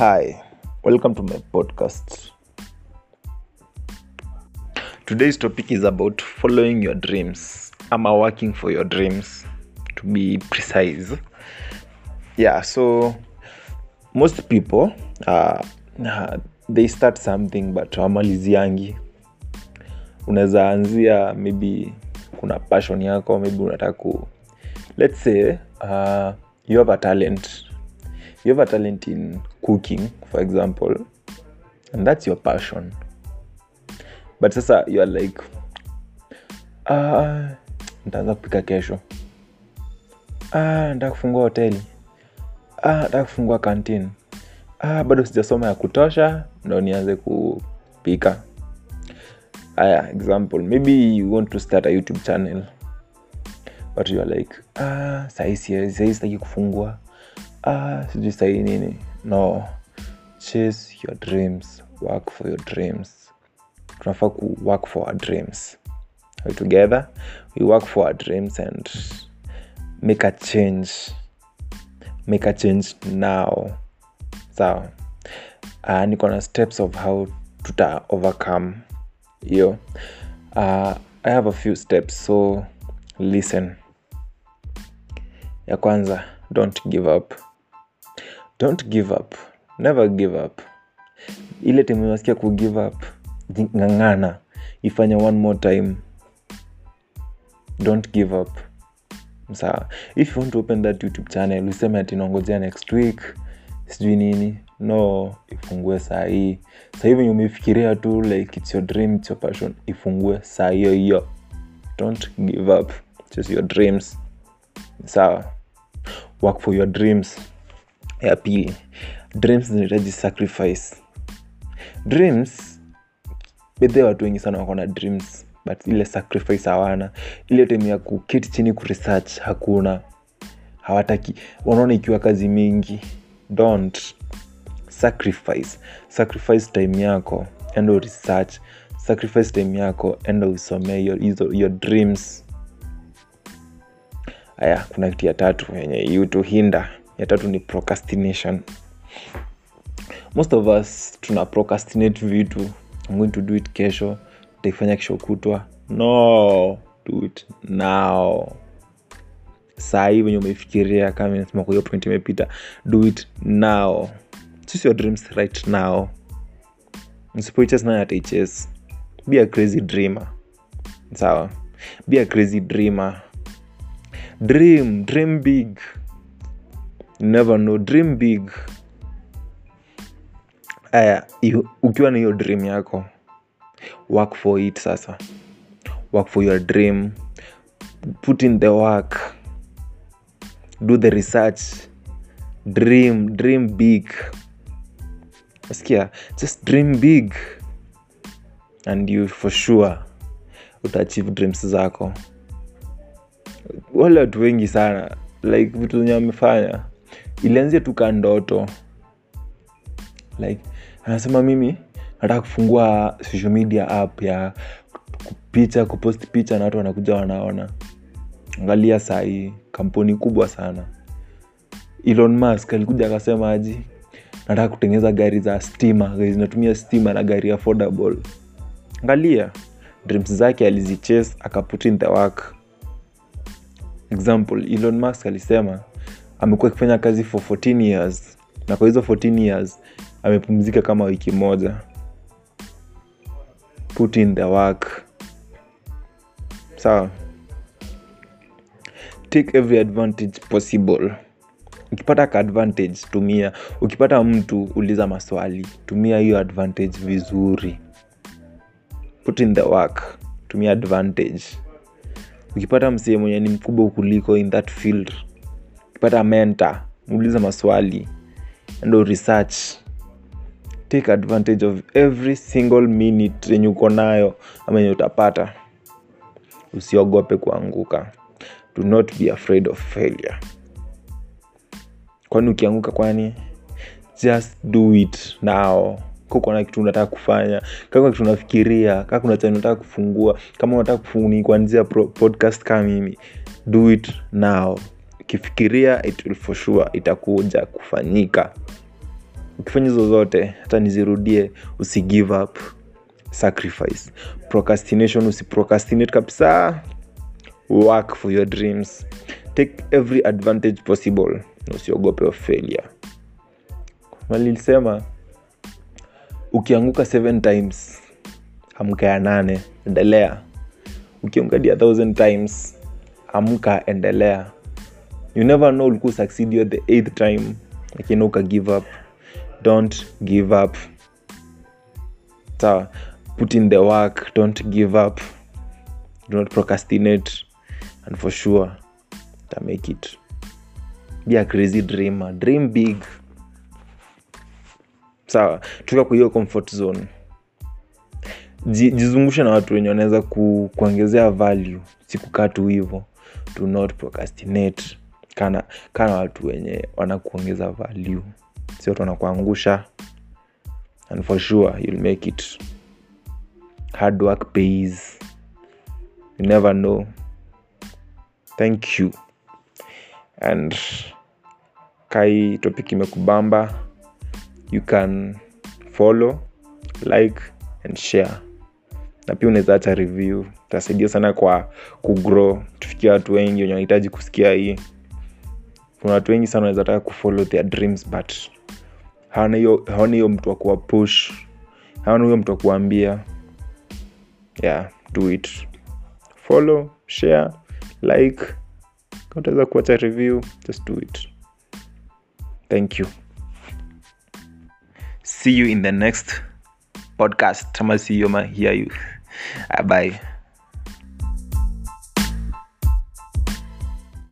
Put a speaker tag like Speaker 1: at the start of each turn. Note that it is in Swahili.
Speaker 1: Hi, welcome to my podcast. Today's topic is about following your dreams. I'm working for your dreams? To be precise. Yeah, so most people uh, uh, they start something but wamaliziangi. Unaweza anzia maybe kuna passion yako, maybe unataka let's say uh, you have a talent you have a talent in cooking for example and that's your passion. But sasa you are like uh, ntaanza kupika kesho. Ah, nta kufungua hoteli. Ah, nta kufungua kantin ah, bado sijasoma ya kutosha ndo nianze kupika. Aya example maybe you want to start a youtube channel. But you are like ah, siwezi sitaki kufungua ah, sijui sahii nini. No. Chase your dreams. Work for your dreams. Tunafaa ku work for our dreams. We together? We work for our dreams and make a change. Make a change now. Sawa. Uh, niko na steps of how tuta overcome. Hiyo uh, i have a few steps so listen. Ya kwanza don't give up don't give up. Never give up. Ile timu unasikia ku give up ng'ang'ana ifanya one more time. Don't give up. Sawa if you want to open that youtube channel useme atinaongojea next week sijui nini. No ifungue saa hii saa hii venye umefikiria tu like its your dream its your passion ifungue saa hiyo hiyo. Don't give up. Just your dreams. Sawa work for your dreams ya pili. Dreams zinahitaji sacrifice. Dreams bedhe watu wengi sana wako na dreams but ile sacrifice hawana. Ile time ya kuketi chini kuresearch hakuna. Hawataki. Wanaona ikiwa kazi mingi. Don't. Sacrifice. Sacrifice time yako enda research. Sacrifice time yako enda usomee your, your, dreams. Haya kuna kitu ya tatu yenye yutuhinda ya tatu ni procrastination. Most of us tuna procrastinate vitu. I'm going to do it kesho. Taifanya kesho kutwa. No do it now. Saa hii venye umeifikiria kama nasema kwa hiyo point imepita. Do it now. Choose your dreams right now. Msipoiches nayo ataiches be a crazy dreamer. Sawa. Be a crazy dreamer. Dream dream big you never know. Dream big. Aya ukiwa na hiyo dream yako work for it sasa. Work for your dream. Put in the work. Do the research. Dream dream big. Skia just dream big. And you for sure utaachieve dreams zako. Wale watu wengi sana like vitu zenye wamefanya ilianzia tu ka ndoto. Like anasema mimi nataka kufungua social media app ya picha kupost picha na watu wanakuja wanaona. Angalia sahii kampuni kubwa sana. Elon musk alikuja akasema aji nataka kutengeneza gari za stima zinatumia stima na gari affordable. Angalia dreams zake alizichase akaput in the work. Example elon musk alisema amekuwa akifanya kazi for 14 years. Na kwa hizo 14 years amepumzika kama wiki moja. Put in the work. Sawa. Take every advantage possible. Ukipata ka advantage tumia. Ukipata mtu uliza maswali. Tumia hiyo advantage vizuri. Put in the work. Tumia advantage. Ukipata msee mwenye ni mkubwa kuliko in that field ukipata mentor muuliza maswali ndo research. Take advantage of every single minute yenye uko nayo ama yenye utapata. Usiogope kuanguka. Do not be afraid of failure. Kwani ukianguka kwani? Just do it now. Kakona kitu unataka kufanya kama kitu unafikiria kaa kuna chani unataka kufungua kama unataka kufunikuanzia podcast kaa mimi. Do it now ukifikiria sure itakuja kufanyika. Ukifanya hizo zote hata nizirudie usi give up sacrifice. Procrastination usiprocrastinate kabisa. Work for your dreams. Take every advantage possible na usiogope of failure. Malilisema ukianguka seven times amka ya nane endelea. Ukianguka dia thousand times amka endelea you never know ulikuwa succeed you at the eighth time. Lakini uka give up. Don't give up. Sawa put in the work. Don't give up. Do not procrastinate. And for sure ta make it. Be a crazy dreamer. Dream big. Sawa toka kwa hiyo comfort zone. Jizungushe na watu wenye wanaweza ku, kuongezea value. Sikukaa tu hivo. Do not procrastinate kana kana watu wenye wanakuongeza value. Si watu wanakuangusha. And for sure you'll make it hard work pays. You never know. Thank you. And kai topic imekubamba. You can follow like and share. Na pia unaweza acha review. Utasaidia sana kwa kugrow. Tufikia watu wengi wenye wanahitaji kusikia hii kuna watu wengi sana wanaweza taka kufollow their dreams but hawana hiyo mtu wa kuwa push hawana huyo mtu wa kuambia. Yeah do it. Follow share like. Utaweza kuacha review just do it. Thank you. See you in the next podcast. Ama see you ma hear you. Bye